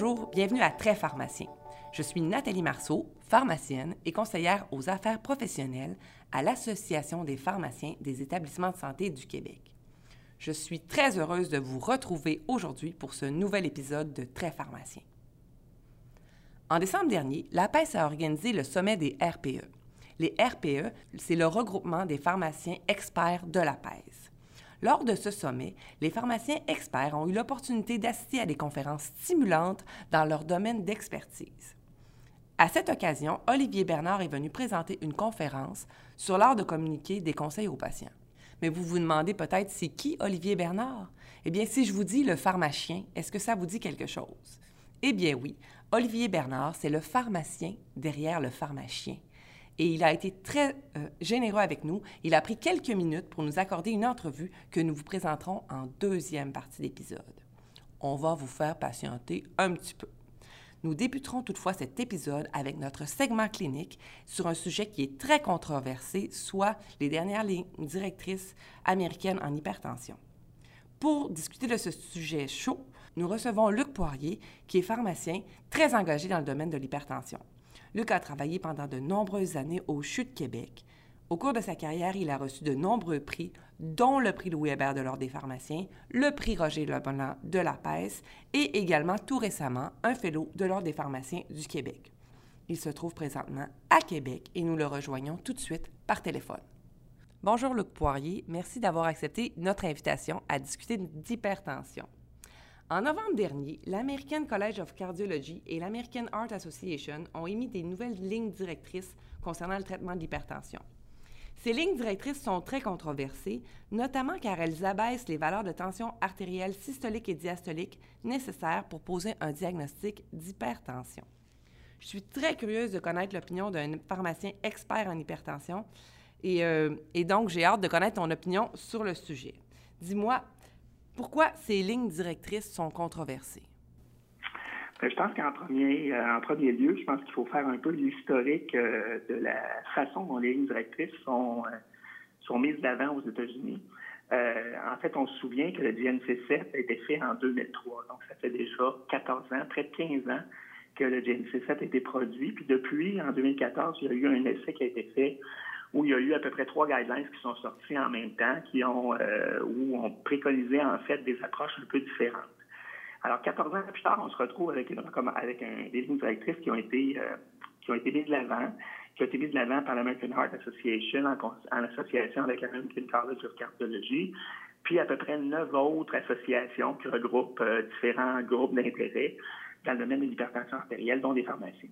Bonjour, bienvenue à Très Pharmacien. Je suis Nathalie Marceau, pharmacienne et conseillère aux affaires professionnelles à l'Association des pharmaciens des établissements de santé du Québec. Je suis très heureuse de vous retrouver aujourd'hui pour ce nouvel épisode de Très Pharmacien. En décembre dernier, l'APES a organisé le sommet des RPE. Les RPE, c'est le regroupement des pharmaciens experts de l'APES. Lors de ce sommet, les pharmaciens experts ont eu l'opportunité d'assister à des conférences stimulantes dans leur domaine d'expertise. À cette occasion, Olivier Bernard est venu présenter une conférence sur l'art de communiquer des conseils aux patients. Mais vous vous demandez peut-être c'est qui Olivier Bernard? Eh bien, si je vous dis le pharmacien, est-ce que ça vous dit quelque chose? Eh bien oui, Olivier Bernard, c'est le pharmacien derrière le pharmacien et il a été très euh, généreux avec nous. Il a pris quelques minutes pour nous accorder une entrevue que nous vous présenterons en deuxième partie d'épisode. On va vous faire patienter un petit peu. Nous débuterons toutefois cet épisode avec notre segment clinique sur un sujet qui est très controversé, soit les dernières lignes directrices américaines en hypertension. Pour discuter de ce sujet chaud, nous recevons Luc Poirier, qui est pharmacien très engagé dans le domaine de l'hypertension. Luc a travaillé pendant de nombreuses années au CHU de Québec. Au cours de sa carrière, il a reçu de nombreux prix, dont le prix Louis Hébert de l'Ordre des pharmaciens, le prix Roger Leblanc de la PES et également tout récemment un fellow de l'Ordre des pharmaciens du Québec. Il se trouve présentement à Québec et nous le rejoignons tout de suite par téléphone. Bonjour Luc Poirier, merci d'avoir accepté notre invitation à discuter d'hypertension. En novembre dernier, l'American College of Cardiology et l'American Heart Association ont émis des nouvelles lignes directrices concernant le traitement de l'hypertension. Ces lignes directrices sont très controversées, notamment car elles abaissent les valeurs de tension artérielle systolique et diastolique nécessaires pour poser un diagnostic d'hypertension. Je suis très curieuse de connaître l'opinion d'un pharmacien expert en hypertension et, euh, et donc j'ai hâte de connaître ton opinion sur le sujet. Dis-moi, pourquoi ces lignes directrices sont controversées? Ben, je pense qu'en premier, euh, en premier lieu, je pense qu'il faut faire un peu l'historique euh, de la façon dont les lignes directrices sont, euh, mises d'avant aux États-Unis. en fait, on se souvient que le DNC7 a été fait en 2003. Donc, ça fait déjà 14 ans, près de 15 ans que le DNC7 a été produit. Puis depuis, en 2014, il y a eu un essai qui a été fait où il y a eu à peu près trois guidelines qui sont sortis en même temps, qui ont, euh, où on préconisé en fait des approches un peu différentes. Alors, 14 ans plus tard, on se retrouve avec, une, avec un, des lignes directrices qui ont été, euh, qui ont été mises de l'avant, qui ont été mises de l'avant par l'American Heart Association en, en association avec l'American College of Cardiology, puis à peu près neuf autres associations qui regroupent euh, différents groupes d'intérêt dans le domaine de l'hypertension artérielle, dont des pharmacies.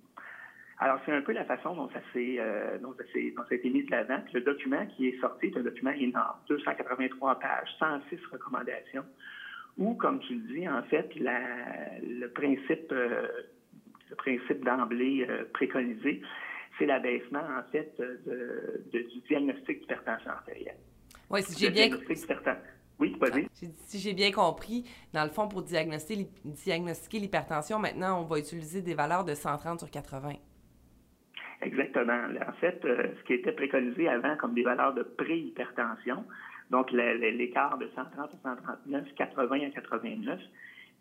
Alors, c'est un peu la façon dont ça s'est euh, dont ça été mis de l'avant. Le document qui est sorti est un document énorme, 283 pages, 106 recommandations, où, comme tu le dis, en fait, la, le principe euh, le principe d'emblée euh, préconisé, c'est l'abaissement, en fait, de, du diagnostic d'hypertension artérielle. Oui, si j'ai bien... Oui, vas-y. Si j'ai bien compris, dans le fond, pour diagnostiquer l'hypertension, maintenant, on va utiliser des valeurs de 130 sur 80. Exactement. En fait, euh, ce qui était préconisé avant comme des valeurs de préhypertension, donc l'écart de 130 à 139, 80 à 89,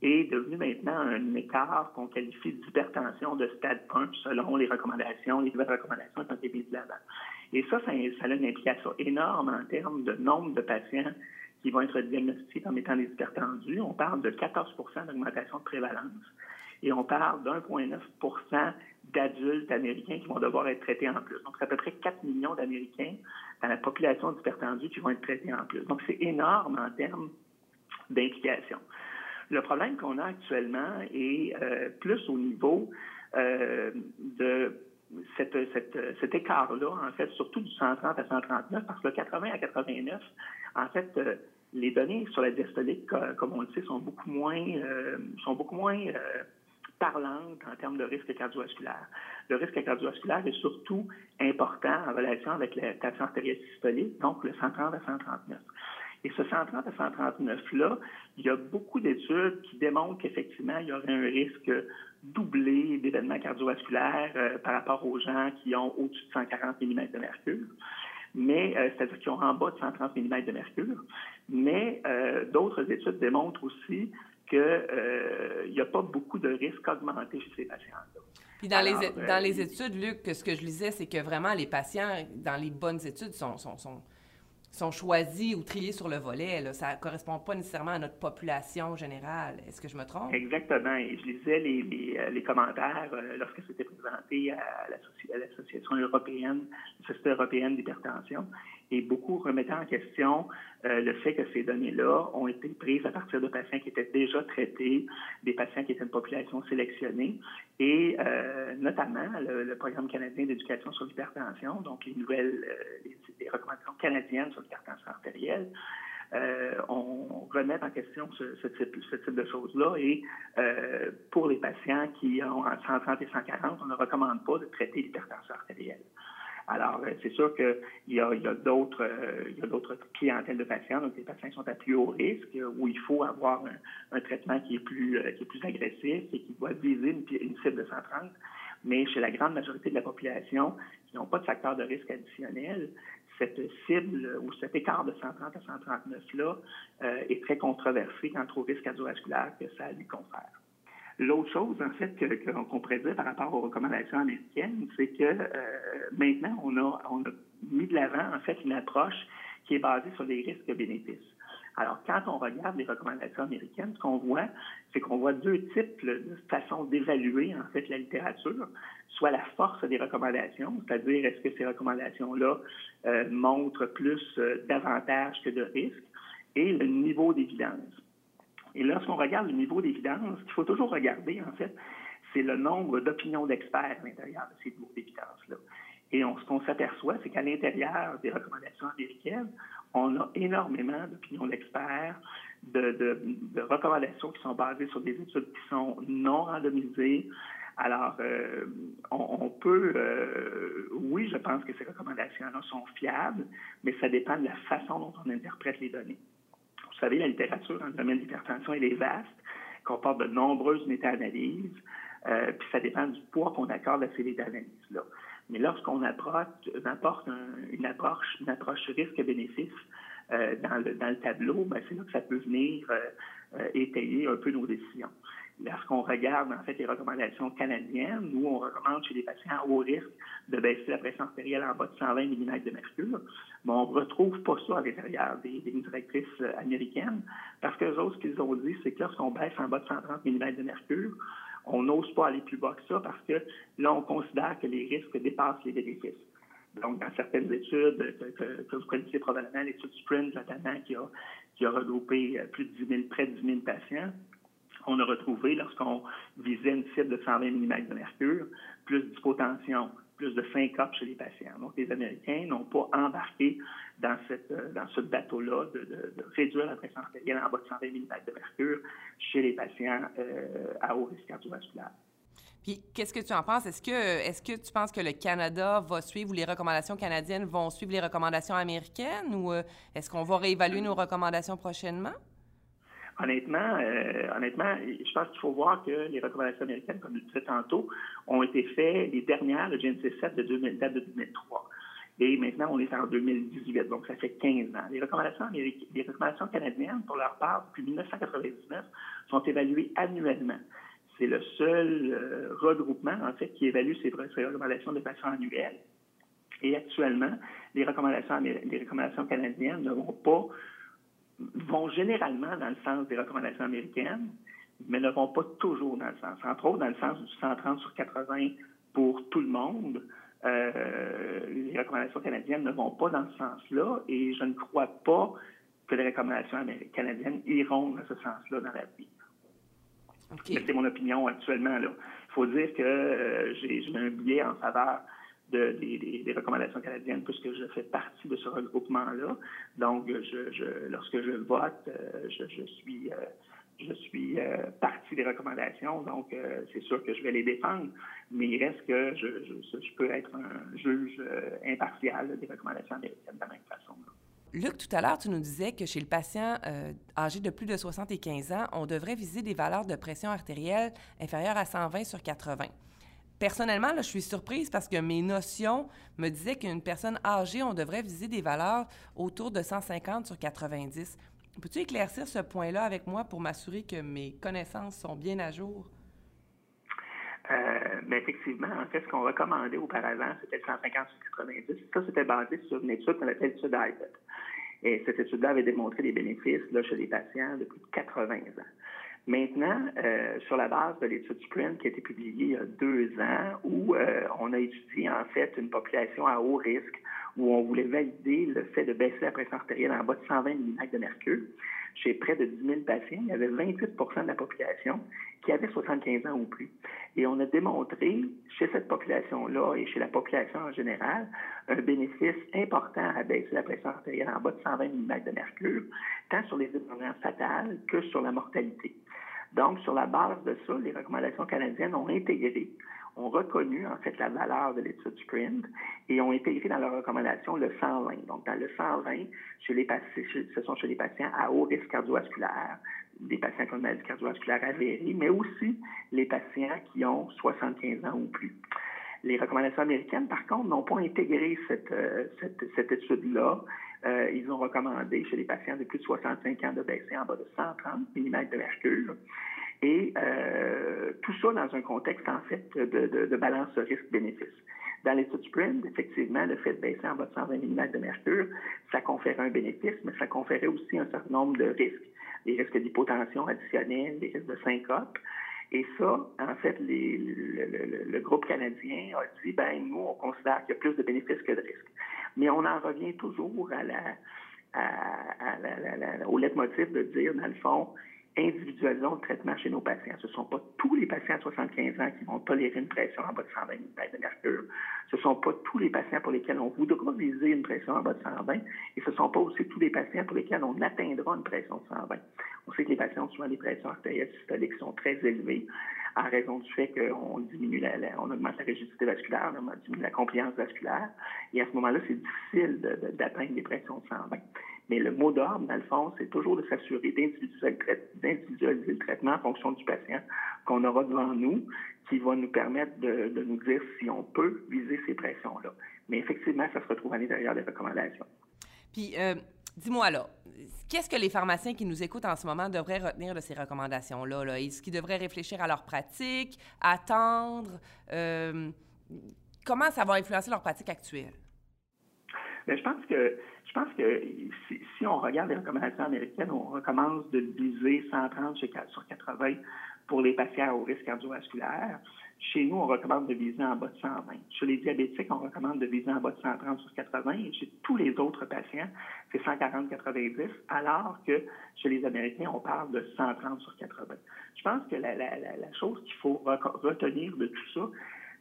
est devenu maintenant un écart qu'on qualifie d'hypertension de stade 1 selon les recommandations, les nouvelles recommandations qui ont été de. Et ça, ça, a une implication énorme en termes de nombre de patients qui vont être diagnostiqués comme étant des hypertendus. On parle de 14% d'augmentation de prévalence et on parle d'1,9 d'adultes américains qui vont devoir être traités en plus. Donc, c'est à peu près 4 millions d'Américains dans la population d'hypertendus qui vont être traités en plus. Donc, c'est énorme en termes d'implication. Le problème qu'on a actuellement est euh, plus au niveau euh, de cet écart-là, en fait, surtout du 130 à 139, parce que le 80 à 89, en fait, euh, les données sur la diastolique, comme on le sait, sont beaucoup moins, sont beaucoup moins parlante en termes de risque cardiovasculaire. Le risque cardiovasculaire est surtout important en relation avec la tension artérielle systolique, donc le 130 à 139. Et ce 130 à 139-là, il y a beaucoup d'études qui démontrent qu'effectivement, il y aurait un risque doublé d'événements cardiovasculaires euh, par rapport aux gens qui ont au-dessus de 140 mm de mercure mais euh, c'est-à-dire qui ont en bas de 130 mm de mercure. Mais euh, d'autres études démontrent aussi qu'il euh, n'y a pas beaucoup de risques augmentés chez ces patients-là. Puis dans, les, dans les études, Luc, ce que je lisais, c'est que vraiment les patients, dans les bonnes études, sont, sont, sont sont choisis ou triés sur le volet. Là. Ça ne correspond pas nécessairement à notre population générale. Est-ce que je me trompe? Exactement. Et je lisais les, les, euh, les commentaires euh, lorsque c'était présenté à l'Association européenne, la Société européenne d'hypertension et beaucoup remettaient en question euh, le fait que ces données-là ont été prises à partir de patients qui étaient déjà traités, des patients qui étaient une population sélectionnée, et euh, notamment le, programme canadien d'éducation sur l'hypertension, donc les nouvelles euh, les, recommandations canadiennes sur l'hypertension artérielle. on remet en question ce, type, ce type, de choses-là et pour les patients qui ont entre 130 et 140, on ne recommande pas de traiter l'hypertension artérielle. Alors, euh, c'est sûr qu'il y a, d'autres euh, il y a d'autres clientèles de patients, donc des patients qui sont à plus haut risque, où il faut avoir un, traitement qui est plus euh, qui est plus agressif et qui doit viser une, cible de 130. Mais chez la grande majorité de la population qui n'ont pas de facteur de risque additionnel, cette cible ou cet écart de 130 à 139 là est très controversé quant au risque cardiovasculaire que ça lui confère. L'autre chose, en fait, qu'on dire par rapport aux recommandations américaines, c'est que euh, maintenant, on a, on a mis de l'avant, en fait, une approche qui est basée sur les risques-bénéfices. Alors, quand on regarde les recommandations américaines, ce qu'on voit, c'est qu'on voit deux types de façons d'évaluer, en fait, la littérature, soit la force des recommandations, c'est-à-dire est-ce que ces recommandations-là euh, montrent plus euh, d'avantages que de risques, et le niveau d'évidence. Et lorsqu'on regarde le niveau d'évidence, ce qu'il faut toujours regarder, en fait, c'est le nombre d'opinions d'experts à l'intérieur de ces niveaux d'évidence-là. Et on, ce qu'on s'aperçoit, c'est qu'à l'intérieur des recommandations américaines, on a énormément d'opinions d'experts, de, recommandations qui sont basées sur des études qui sont non randomisées. Alors, euh, on, peut, euh, oui, je pense que ces recommandations-là sont fiables, mais ça dépend de la façon dont on interprète les données. Vous savez, la littérature dans le domaine de l'hypertension, elle est vaste, comporte de nombreuses méta-analyses, euh, puis ça dépend du poids qu'on accorde à ces méta-analyses-là. Mais lorsqu'on apporte, une approche, risque-bénéfice euh, dans, le, dans le tableau, ben, c'est là que ça peut venir euh, étayer un peu nos décisions. Lorsqu'on regarde en fait les recommandations canadiennes, nous on recommande chez les patients à haut risque de baisser la pression artérielle en bas de 120 mm de mercure, mais on ne retrouve pas ça à l'intérieur des, directrices euh, américaines, parce que autres, ce qu'ils ont dit, c'est que lorsqu'on baisse en bas de 130 mm de mercure, on n'ose pas aller plus bas que ça parce que là, on considère que les risques dépassent les bénéfices. Donc, dans certaines études que, vous connaissez probablement, l'étude Sprint notamment, qui a, qui a regroupé euh, plus de 10 000, près de 10 000 patients, on a retrouvé, lorsqu'on visait une cible de 120 mm de mercure, plus d'hypotension, plus de syncope chez les patients. Donc, les Américains n'ont pas embarqué dans, cette, euh, dans ce bateau-là de, réduire la pression artérielle en bas de 120 mm de mercure chez les patients euh, à haut risque cardiovasculaire. Puis, qu'est-ce que tu en penses? Est-ce que, est-ce que tu penses que le Canada va suivre ou les recommandations canadiennes vont suivre les recommandations américaines ou euh, est-ce qu'on va réévaluer nos recommandations prochainement? Honnêtement, euh, honnêtement, je pense qu'il faut voir que les recommandations américaines, comme je le disais tantôt, ont été faites, les dernières, le GNC 7 de 2000, date de 2003. Et maintenant, on est en 2018, donc ça fait 15 ans. Les recommandations, canadiennes, pour leur part, depuis 1999, sont évaluées annuellement. C'est le seul euh, regroupement, en fait, qui évalue ces, ces recommandations de façon annuelle. Et actuellement, les recommandations, les recommandations canadiennes ne vont pas vont généralement dans le sens des recommandations américaines, mais ne vont pas toujours dans le sens. Entre autres, dans le sens du 130 sur 80 pour tout le monde, euh, les recommandations canadiennes ne vont pas dans ce sens-là et je ne crois pas que les recommandations canadiennes iront dans ce sens-là dans la vie. C'est mon opinion actuellement. Il faut dire que euh, j'ai un biais en faveur des, recommandations canadiennes puisque je fais partie de ce regroupement-là. Donc, je, lorsque je vote, euh, je, suis, euh, je suis euh, partie des recommandations. Donc, c'est sûr que je vais les défendre, mais il reste que je, peux être un juge impartial des recommandations américaines de la même façon. Luc, tout à l'heure, tu nous disais que chez le patient âgé de plus de 75 ans, on devrait viser des valeurs de pression artérielle inférieures à 120 sur 80. Personnellement, je suis surprise parce que mes notions me disaient qu'une personne âgée, on devrait viser des valeurs autour de 150 sur 90. Peux-tu éclaircir ce point-là avec moi pour m'assurer que mes connaissances sont bien à jour? Euh, mais effectivement, en fait, ce qu'on recommandait auparavant, c'était 150 sur 90. Ça, c'était basé sur une étude qu'on appelle l'étude. Et cette étude-là avait démontré des bénéfices là, chez les patients de plus de 80 ans. Maintenant, euh, sur la base de l'étude Sprint qui a été publiée il y a deux ans, où euh, on a étudié en fait une population à haut risque, où on voulait valider le fait de baisser la pression artérielle en bas de 120 mm de mercure, chez près de 10 000 patients, il y avait 28% de la population qui avait 75 ans ou plus. Et on a démontré chez cette population-là et chez la population en général un bénéfice important à baisser la pression artérielle en bas de 120 mm de mercure, tant sur les événements fatales que sur la mortalité. Donc, sur la base de ça, les recommandations canadiennes ont intégré ont reconnu en fait la valeur de l'étude Sprint et ont intégré dans leurs recommandations le 120. Donc, dans le 120, chez les ce sont chez les patients à haut risque cardiovasculaire, des patients qui ont une maladie cardiovasculaire avérée, mais aussi les patients qui ont 75 ans ou plus. Les recommandations américaines, par contre, n'ont pas intégré cette, euh, cette, cette étude-là. Euh, ils ont recommandé chez les patients de plus de 65 ans de baisser en bas de 130 mm de mercure. Et euh, tout ça dans un contexte, en fait, de, balance risque-bénéfice. Dans l'étude Sprint, effectivement, le fait de baisser en bas de 120 mm de mercure, ça conférait un bénéfice, mais ça conférait aussi un certain nombre de risques. Des risques d'hypotension additionnelle, des risques de syncope. Et ça, en fait, les, le, groupe canadien a dit, ben nous, on considère qu'il y a plus de bénéfices que de risques. Mais on en revient toujours à la, à la, la, au leitmotiv de dire, dans le fond, individualisons le traitement chez nos patients. Ce ne sont pas tous les patients à 75 ans qui vont tolérer une pression en bas de 120 mm de mercure. Ce ne sont pas tous les patients pour lesquels on voudra viser une pression en bas de 120 et ce ne sont pas aussi tous les patients pour lesquels on atteindra une pression de 120. On sait que les patients ont souvent des pressions artérielles systoliques sont très élevées en raison du fait qu'on diminue la, on augmente la rigidité vasculaire, on diminue la compliance vasculaire et à ce moment-là, c'est difficile d'atteindre des pressions de 120. Mais le mot d'ordre, dans le fond, c'est toujours de s'assurer d'individualiser le traitement en fonction du patient qu'on aura devant nous, qui va nous permettre de, nous dire si on peut viser ces pressions-là. Mais effectivement, ça se retrouve à l'intérieur des recommandations. Puis, euh, dis-moi là, qu'est-ce que les pharmaciens qui nous écoutent en ce moment devraient retenir de ces recommandations-là? -là, Est-ce qu'ils devraient réfléchir à leur pratique, attendre? Euh, comment ça va influencer leur pratique actuelle? Bien, je pense que je pense que si, on regarde les recommandations américaines, on recommence de viser 130 sur 80 pour les patients au risque cardiovasculaire. Chez nous, on recommande de viser en bas de 120. Chez les diabétiques, on recommande de viser en bas de 130 sur 80. Et chez tous les autres patients, c'est 140-90, alors que chez les Américains, on parle de 130 sur 80. Je pense que la, chose qu'il faut retenir de tout ça,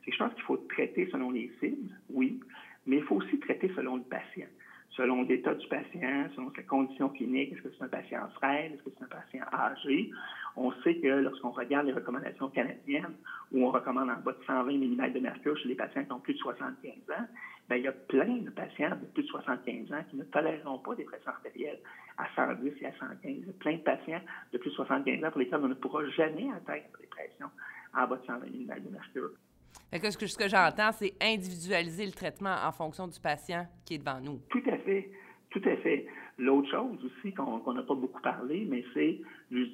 c'est que je pense qu'il faut traiter selon les cibles, oui, mais il faut aussi traiter selon le patient selon l'état du patient, selon sa condition clinique, est-ce que c'est un patient frêle, est-ce que c'est un patient âgé? On sait que lorsqu'on regarde les recommandations canadiennes, où on recommande en bas de 120 mm de mercure chez les patients qui ont plus de 75 ans, bien, il y a plein de patients de plus de 75 ans qui ne toléreront pas des pressions artérielles à 110 et à 115. Il y a plein de patients de plus de 75 ans pour lesquels on ne pourra jamais atteindre des pressions en bas de 120 mm de mercure ce que, j'entends, c'est individualiser le traitement en fonction du patient qui est devant nous. Tout à fait. Tout à fait. L'autre chose aussi qu'on n'a pas beaucoup parlé, mais c'est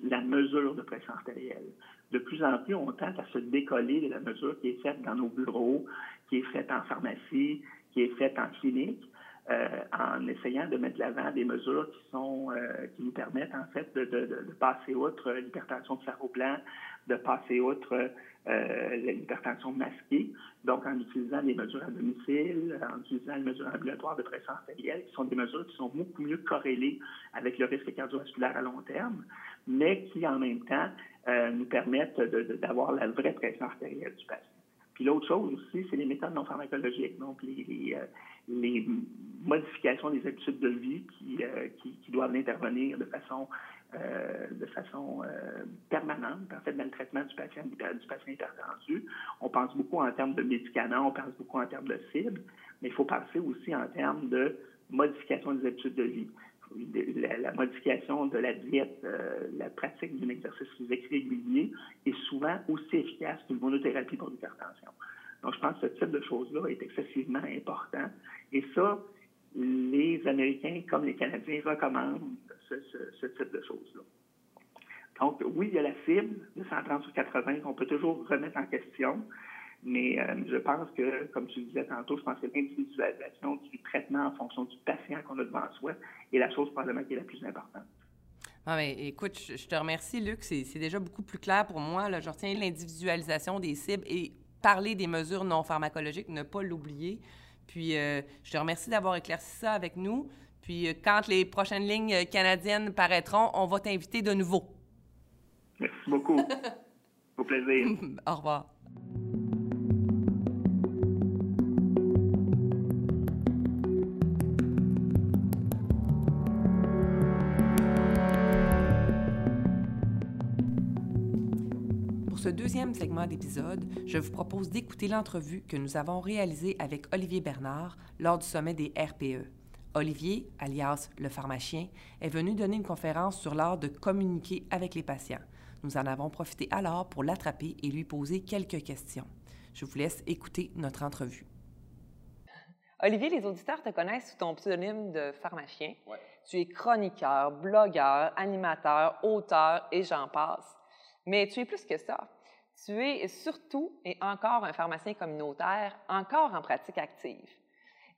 la mesure de pression artérielle. De plus en plus, on tente à se décoller de la mesure qui est faite dans nos bureaux, qui est faite en pharmacie, qui est faite en clinique. Euh, en essayant de mettre de l'avant des mesures qui euh, nous permettent en fait de passer outre l'hypertension de cerveau blanc, de passer outre euh, l'hypertension masquée, donc en utilisant des mesures à domicile, en utilisant les mesures ambulatoires de pression artérielle, qui sont des mesures qui sont beaucoup mieux corrélées avec le risque cardiovasculaire à long terme, mais qui en même temps nous permettent d'avoir la vraie pression artérielle du patient. Puis l'autre chose aussi, c'est les méthodes non pharmacologiques, donc les, les modifications des habitudes de vie qui, euh, doivent intervenir de façon, euh, euh, permanente, en fait, dans le traitement du patient, du hypertendu. On pense beaucoup en termes de médicaments, on pense beaucoup en termes de cibles, mais il faut penser aussi en termes de modification des habitudes de vie. La, modification de la diète, la pratique d'un exercice physique régulier est souvent aussi efficace qu'une monothérapie pour l'hypertension. Donc, je pense que ce type de choses-là est excessivement important. Et ça, les Américains comme les Canadiens recommandent ce, type de choses-là. Donc, oui, il y a la cible de 130 sur 80 qu'on peut toujours remettre en question, mais euh, je pense que, comme tu disais tantôt, je pense que l'individualisation du traitement en fonction du patient qu'on a devant soi est la chose probablement qui est la plus importante. Ah, mais écoute, je, te remercie, Luc. C'est déjà beaucoup plus clair pour moi. Là. Je retiens l'individualisation des cibles et parler des mesures non pharmacologiques, ne pas l'oublier. Puis, euh, je te remercie d'avoir éclairci ça avec nous. Puis, euh, quand les prochaines lignes canadiennes paraîtront, on va t'inviter de nouveau. Merci beaucoup. Au plaisir. Au revoir. Deuxième segment d'épisode, je vous propose d'écouter l'entrevue que nous avons réalisée avec Olivier Bernard lors du sommet des RPE. Olivier, alias le pharmacien, est venu donner une conférence sur l'art de communiquer avec les patients. Nous en avons profité alors pour l'attraper et lui poser quelques questions. Je vous laisse écouter notre entrevue. Olivier, les auditeurs te connaissent sous ton pseudonyme de pharmacien. Tu es chroniqueur, blogueur, animateur, auteur et j'en passe. Mais tu es plus que ça. Tu es surtout et encore un pharmacien communautaire, encore en pratique active.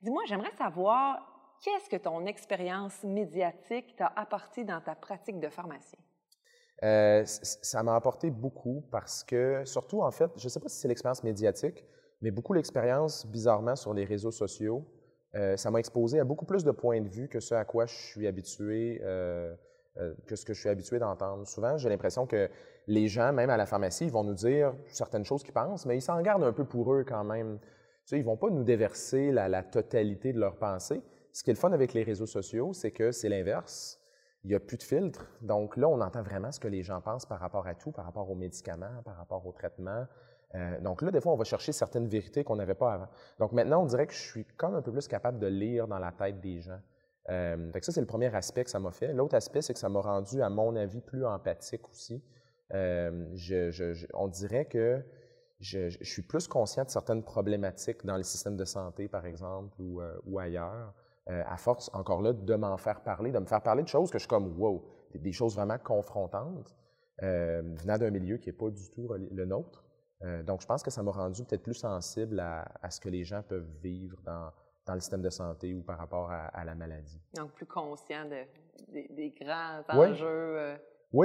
Dis-moi, j'aimerais savoir qu'est-ce que ton expérience médiatique t'a apporté dans ta pratique de pharmacien? Euh, ça m'a apporté beaucoup parce que, surtout en fait, je ne sais pas si c'est l'expérience médiatique, mais beaucoup l'expérience, bizarrement, sur les réseaux sociaux. Euh, ça m'a exposé à beaucoup plus de points de vue que ce à quoi je suis habitué, euh, que ce que je suis habitué d'entendre. Souvent, j'ai l'impression que les gens, même à la pharmacie, ils vont nous dire certaines choses qu'ils pensent, mais ils s'en gardent un peu pour eux quand même. Tu sais, ils vont pas nous déverser la, totalité de leurs pensées. Ce qui est le fun avec les réseaux sociaux, c'est que c'est l'inverse. Il n'y a plus de filtre. Donc là, on entend vraiment ce que les gens pensent par rapport à tout, par rapport aux médicaments, par rapport aux traitements. Euh, donc là, des fois, on va chercher certaines vérités qu'on n'avait pas avant. Donc maintenant, on dirait que je suis comme un peu plus capable de lire dans la tête des gens. Euh, ça, c'est le premier aspect que ça m'a fait. L'autre aspect, c'est que ça m'a rendu, à mon avis, plus empathique aussi. Euh, je, on dirait que je, suis plus conscient de certaines problématiques dans le système de santé, par exemple, ou, euh, ailleurs, euh, à force, encore là, de m'en faire parler, de me faire parler de choses que je suis comme, wow, des, choses vraiment confrontantes, venant d'un milieu qui n'est pas du tout le nôtre. donc, je pense que ça m'a rendu peut-être plus sensible à, ce que les gens peuvent vivre dans, dans le système de santé ou par rapport à, la maladie. Donc, plus conscient des grands enjeux. Oui,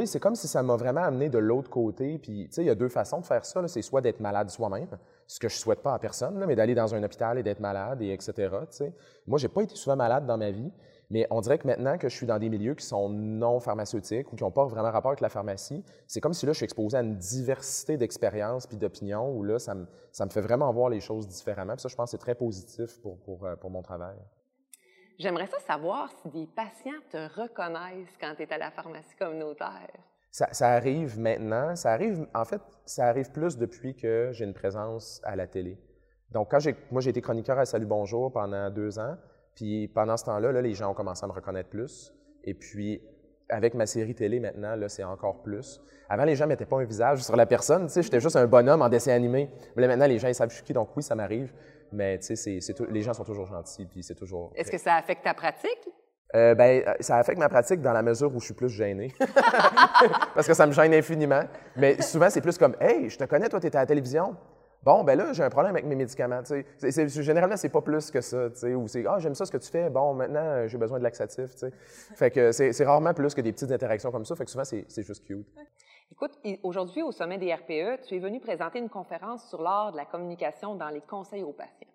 c'est comme si ça m'a vraiment amené de l'autre côté. Puis, tu sais, il y a deux façons de faire ça. C'est soit d'être malade soi-même, ce que je souhaite pas à personne, mais d'aller dans un hôpital et d'être malade, et etc. Moi, j'ai pas été souvent malade dans ma vie, mais on dirait que maintenant que je suis dans des milieux qui sont non pharmaceutiques ou qui n'ont pas vraiment rapport avec la pharmacie, c'est comme si là, je suis exposé à une diversité d'expériences puis d'opinions où là, ça me, fait vraiment voir les choses différemment. Ça, je pense que c'est très positif pour, euh, pour mon travail. J'aimerais ça savoir si des patients te reconnaissent quand tu es à la pharmacie communautaire. Ça, arrive maintenant. Ça arrive, en fait, ça arrive plus depuis que j'ai une présence à la télé. Donc, quand j'ai, moi, j'ai été chroniqueur à Salut Bonjour pendant deux ans. Puis pendant ce temps-là, là, les gens ont commencé à me reconnaître plus. Et puis, avec ma série télé maintenant, c'est encore plus. Avant, les gens ne mettaient pas un visage sur la personne. Tu sais, j'étais juste un bonhomme en dessin animé. Mais là, maintenant, les gens, ils savent je suis qui. Donc, oui, ça m'arrive. Mais tu sais, les gens sont toujours gentils, puis c'est toujours... Est-ce que ça affecte ta pratique? Euh, ben, euh, ça affecte ma pratique dans la mesure où je suis plus gêné. Parce que ça me gêne infiniment. Mais souvent, c'est plus comme Hey, je te connais, toi, tu étais à la télévision. Bon, ben là, j'ai un problème avec mes médicaments. C'est, c'est, généralement, c'est pas plus que ça. Ou c'est Ah, j'aime ça ce que tu fais. Bon, maintenant, j'ai besoin de laxatif. Fait que c'est, rarement plus que des petites interactions comme ça. Fait que souvent, c'est, juste cute. Écoute, aujourd'hui, au sommet des RPE, tu es venu présenter une conférence sur l'art de la communication dans les conseils aux patients.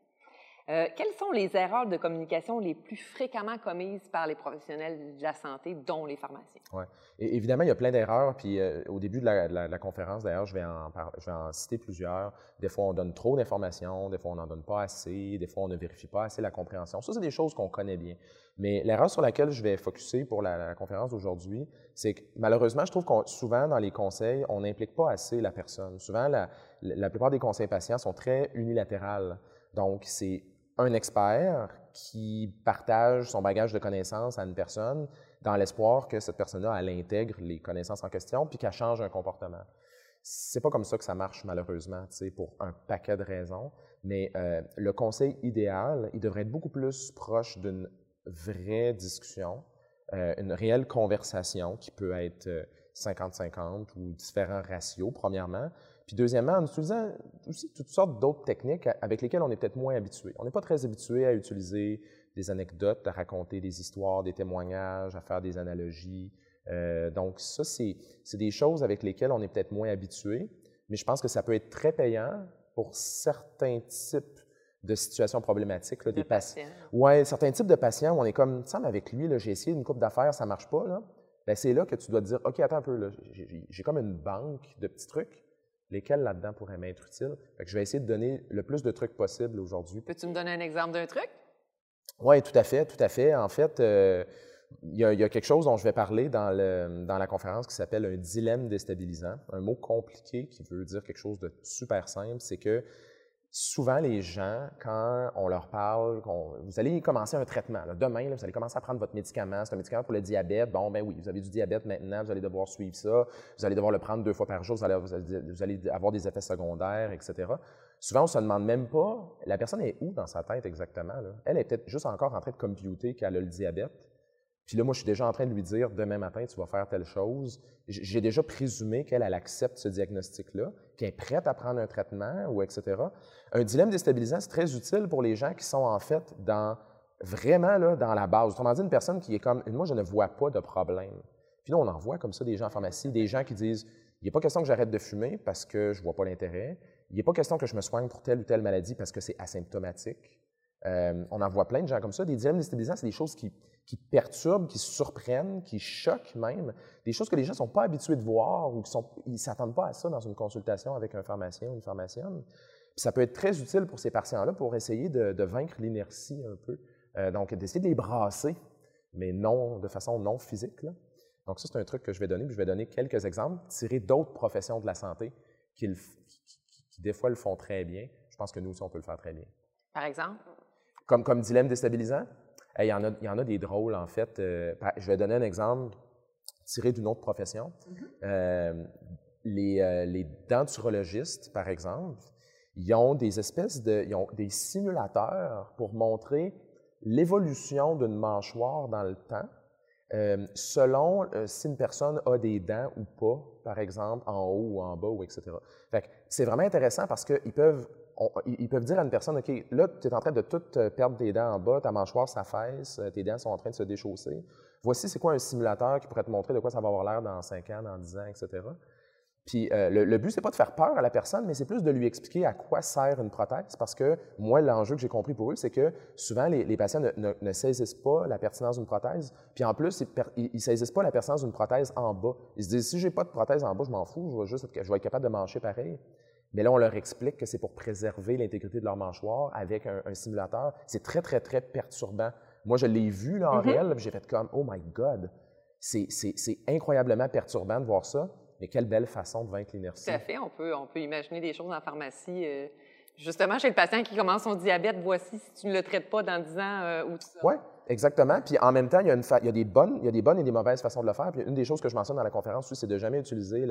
Euh, quelles sont les erreurs de communication les plus fréquemment commises par les professionnels de la santé, dont les pharmaciens? Oui. Évidemment, il y a plein d'erreurs. Puis euh, au début de la, conférence, d'ailleurs, je, vais en, citer plusieurs. Des fois, on donne trop d'informations, des fois, on n'en donne pas assez, des fois, on ne vérifie pas assez la compréhension. Ça, c'est des choses qu'on connaît bien. Mais l'erreur sur laquelle je vais focuser pour la, conférence d'aujourd'hui, c'est que malheureusement, je trouve que souvent dans les conseils, on n'implique pas assez la personne. Souvent, la, la plupart des conseils patients sont très unilatérales. Donc, c'est un expert qui partage son bagage de connaissances à une personne dans l'espoir que cette personne-là, elle intègre les connaissances en question puis qu'elle change un comportement. C'est pas comme ça que ça marche, malheureusement, pour un paquet de raisons. Mais euh, le conseil idéal, il devrait être beaucoup plus proche d'une vraie discussion, euh, une réelle conversation qui peut être 50-50 ou différents ratios, premièrement. Puis deuxièmement, en utilisant aussi toutes sortes d'autres techniques avec lesquelles on est peut-être moins habitué. On n'est pas très habitué à utiliser des anecdotes, à raconter des histoires, des témoignages, à faire des analogies. Euh, donc ça, c'est des choses avec lesquelles on est peut-être moins habitué, mais je pense que ça peut être très payant pour certains types de situations problématiques. Là, des patients. Oui, certains types de patients où on est comme, ça, avec lui, j'ai essayé une coupe d'affaires, ça ne marche pas. Là. Ben, c'est là que tu dois te dire, OK, attends un peu, j'ai comme une banque de petits trucs, lesquels là-dedans pourraient m'être utiles. je vais essayer de donner le plus de trucs possible aujourd'hui. Peux-tu me donner un exemple d'un truc? Oui, tout à fait, tout à fait. En fait, euh, il, y a, quelque chose dont je vais parler dans, le, dans la conférence qui s'appelle un dilemme déstabilisant. Un mot compliqué qui veut dire quelque chose de super simple, c'est que souvent, les gens, quand on leur parle, vous allez commencer un traitement. Demain, vous allez commencer à prendre votre médicament. C'est un médicament pour le diabète. Bon, ben oui, vous avez du diabète maintenant, vous allez devoir suivre ça. Vous allez devoir le prendre deux fois par jour. Vous allez, avoir des effets secondaires, etc. Souvent, on se demande même pas, la personne est où dans sa tête exactement? Elle est peut-être juste encore en train de computer qu'elle a le diabète. Puis là, moi, je suis déjà en train de lui dire, demain matin, tu vas faire telle chose. J'ai déjà présumé qu'elle, elle accepte ce diagnostic-là, qu'elle est prête à prendre un traitement, ou etc. Un dilemme déstabilisant, c'est très utile pour les gens qui sont en fait dans vraiment dans la base. Autrement dit, une personne qui est comme, moi, je ne vois pas de problème. Puis là, on en voit comme ça des gens en pharmacie, des gens qui disent, il n'est pas question que j'arrête de fumer parce que je ne vois pas l'intérêt. Il n'est pas question que je me soigne pour telle ou telle maladie parce que c'est asymptomatique. Euh, on en voit plein de gens comme ça. Des dilemmes déstabilisants, c'est des choses qui, perturbent, qui surprennent, qui choquent même, des choses que les gens ne sont pas habitués de voir ou qui ne s'attendent pas à ça dans une consultation avec un pharmacien ou une pharmacienne. ça peut être très utile pour ces patients-là pour essayer de, vaincre l'inertie un peu. Euh, donc, d'essayer de les brasser, mais non de façon non physique. Donc, ça, c'est un truc que je vais donner. Puis je vais donner quelques exemples tirés d'autres professions de la santé qui, qui, des fois, le font très bien. Je pense que nous aussi, on peut le faire très bien. Par exemple? Comme, comme dilemme déstabilisant? Il y, en a, il y en a des drôles, en fait. Euh, je vais donner un exemple tiré d'une autre profession. Mm-hmm. Euh, les, euh, les, denturologistes, par exemple, ils ont des espèces de... Ils ont des simulateurs pour montrer l'évolution d'une mâchoire dans le temps, selon si une personne a des dents ou pas, par exemple, en haut ou en bas, ou etc. c'est vraiment intéressant parce qu'ils peuvent ils peuvent dire à une personne, OK, là, tu es en train de tout euh, perdre tes dents en bas, ta mâchoire s'affaisse, euh, tes dents sont en train de se déchausser. Voici c'est quoi un simulateur qui pourrait te montrer de quoi ça va avoir l'air dans 5 ans, dans 10 ans, etc. Puis euh, le, le, but, c'est pas de faire peur à la personne, mais c'est plus de lui expliquer à quoi sert une prothèse, parce que moi, l'enjeu que j'ai compris pour eux, c'est que souvent, les, patients ne, saisissent pas la pertinence d'une prothèse, puis en plus, ils, ne saisissent pas la pertinence d'une prothèse en bas. Ils se disent, si j'ai pas de prothèse en bas, je m'en fous, je vais, juste je vais être capable de marcher pareil. Mais là, on leur explique que c'est pour préserver l'intégrité de leur mâchoire avec un, simulateur. C'est très, très, très perturbant. Moi, je l'ai vu là, en mm-hmm. réel, j'ai fait comme, oh my God, c'est incroyablement perturbant de voir ça. Mais quelle belle façon de vaincre l'inertie. Tout à fait. On peut, on peut imaginer des choses en pharmacie. Euh, justement, chez le patient qui commence son diabète, voici si tu ne le traites pas dans 10 ans euh, ou tout ça. Oui, exactement. Puis en même temps, il y, a des bonnes, et des mauvaises façons de le faire. Puis une des choses que je mentionne dans la conférence, c'est de jamais utiliser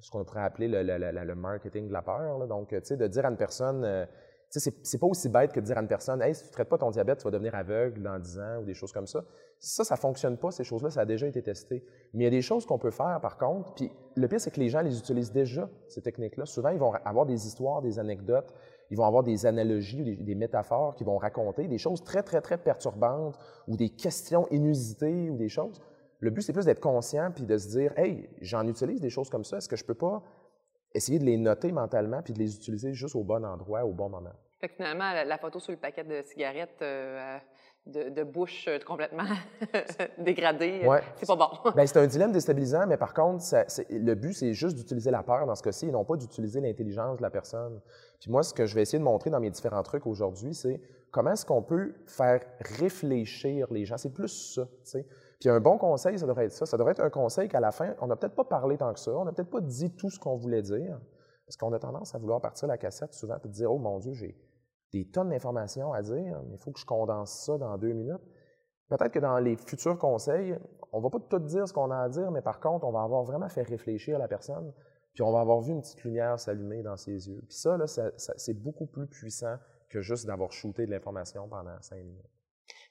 ce qu'on pourrait appeler le, marketing de la peur. Donc, tu sais, de dire à une personne, euh, tu sais, c'est pas aussi bête que de dire à une personne, hey, si tu ne traites pas ton diabète, tu vas devenir aveugle dans 10 ans ou des choses comme ça. Ça, ça fonctionne pas, ces choses-là, ça a déjà été testé. Mais il y a des choses qu'on peut faire, par contre, puis le pire, c'est que les gens les utilisent déjà, ces techniques-là. Souvent, ils vont avoir des histoires, des anecdotes, ils vont avoir des analogies, des, des métaphores qui vont raconter des choses très, très, très perturbantes ou des questions inusitées ou des choses. Le but, c'est plus d'être conscient puis de se dire, hey, j'en utilise des choses comme ça, est-ce que je peux pas essayer de les noter mentalement puis de les utiliser juste au bon endroit, au bon moment? Fait que finalement, la, photo sur le paquet de cigarettes euh, de, bouche euh, complètement dégradée, c'est pas bon. Bien, c'est un dilemme déstabilisant, mais par contre, le but, c'est juste d'utiliser la peur dans ce cas-ci et non pas d'utiliser l'intelligence de la personne. Puis moi, ce que je vais essayer de montrer dans mes différents trucs aujourd'hui, c'est comment est-ce qu'on peut faire réfléchir les gens. C'est plus ça, tu sais. Puis un bon conseil, ça devrait être ça. Ça devrait être un conseil qu'à la fin, on n'a peut-être pas parlé tant que ça, on n'a peut-être pas dit tout ce qu'on voulait dire, parce qu'on a tendance à vouloir partir la cassette souvent et dire, oh mon Dieu, j'ai des tonnes d'informations à dire, mais il faut que je condense ça dans deux minutes. Peut-être que dans les futurs conseils, on ne va pas tout dire ce qu'on a à dire, mais par contre, on va avoir vraiment fait réfléchir la personne, puis on va avoir vu une petite lumière s'allumer dans ses yeux. Puis ça, là, c'est beaucoup plus puissant que juste d'avoir shooté de l'information pendant cinq minutes.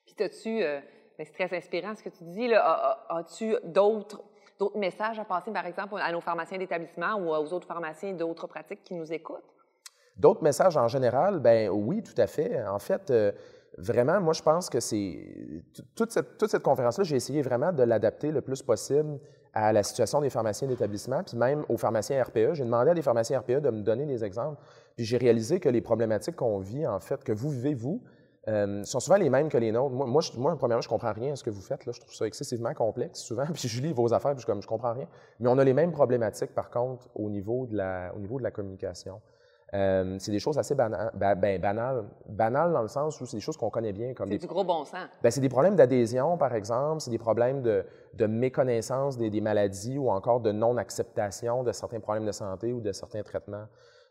Puis, as-tu. Euh, Ben, c'est très inspirant ce que tu dis. As-tu d'autres d'autres messages à passer, par exemple, à nos pharmaciens d'établissement ou aux autres pharmaciens d'autres pratiques qui nous écoutent? D'autres messages en général, ben oui, tout à fait. En fait, euh, vraiment, moi, je pense que c'est toute cette, conférence-là, j'ai essayé vraiment de l'adapter le plus possible à la situation des pharmaciens d'établissement, puis même aux pharmaciens RPE. J'ai demandé à des pharmaciens RPE de me donner des exemples, puis j'ai réalisé que les problématiques qu'on vit, en fait, que vous vivez, vous, euh, sont souvent les mêmes que les nôtres. Moi, moi, je, moi, premièrement, je comprends rien à ce que vous faites. Là. Je trouve ça excessivement complexe souvent. Puis je lis vos affaires, puis je, comme, je comprends rien. Mais on a les mêmes problématiques, par contre, au niveau de la communication. Euh, c'est des choses assez banales, ben, banales, banales dans le sens où c'est des choses qu'on connaît bien. comme C'est du gros bon sens. Ben, c'est des problèmes d'adhésion, par exemple, c'est des problèmes de, de méconnaissance des, des, maladies ou encore de non-acceptation de certains problèmes de santé ou de certains traitements.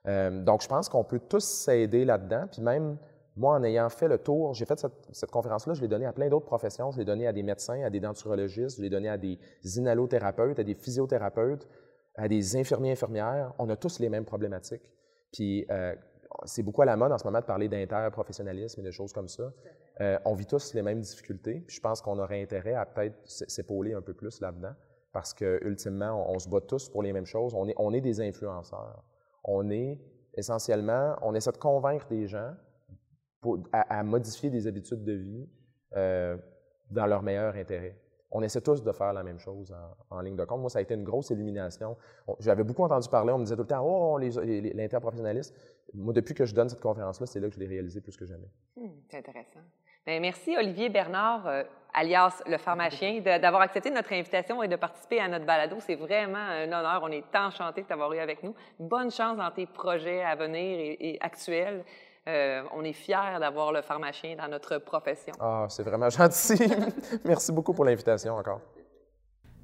Euh, donc, je pense qu'on peut tous s'aider là-dedans, puis même moi, en ayant fait le tour, j'ai fait cette, conférence-là, je l'ai donnée à plein d'autres professions. Je l'ai donnée à des médecins, à des denturologistes, je l'ai donnée à des inhalothérapeutes, à des physiothérapeutes, à des infirmiers, infirmières. On a tous les mêmes problématiques. Puis, euh, c'est beaucoup à la mode en ce moment de parler d'interprofessionnalisme et de choses comme ça. Euh, on vit tous les mêmes difficultés. Je pense qu'on aurait intérêt à peut-être s'épauler un peu plus là-dedans parce que ultimement, on, se bat tous pour les mêmes choses. On est, on est des influenceurs. On est essentiellement, on essaie de convaincre des gens à, modifier des habitudes de vie euh, dans leur meilleur intérêt. On essaie tous de faire la même chose en, ligne de compte. Moi, ça a été une grosse illumination. J'avais beaucoup entendu parler, on me disait tout le temps, oh, l'interprofessionnaliste. Moi, depuis que je donne cette conférence-là, c'est là que je l'ai réalisé plus que jamais. Hmm, c'est intéressant. Bien, merci, Olivier Bernard, euh, alias le pharmacien, d'avoir accepté notre invitation et de participer à notre balado. C'est vraiment un honneur. On est enchantés de t'avoir eu avec nous. Bonne chance dans tes projets à venir et actuels. Euh, on est fiers d'avoir le pharmacien dans notre profession. Ah, c'est vraiment gentil. Merci beaucoup pour l'invitation encore.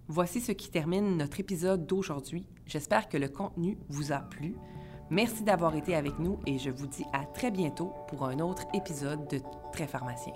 Voici ce qui termine notre épisode d'aujourd'hui. J'espère que le contenu vous a plu. Merci d'avoir été avec nous et je vous dis à très bientôt pour un autre épisode de Très pharmacien.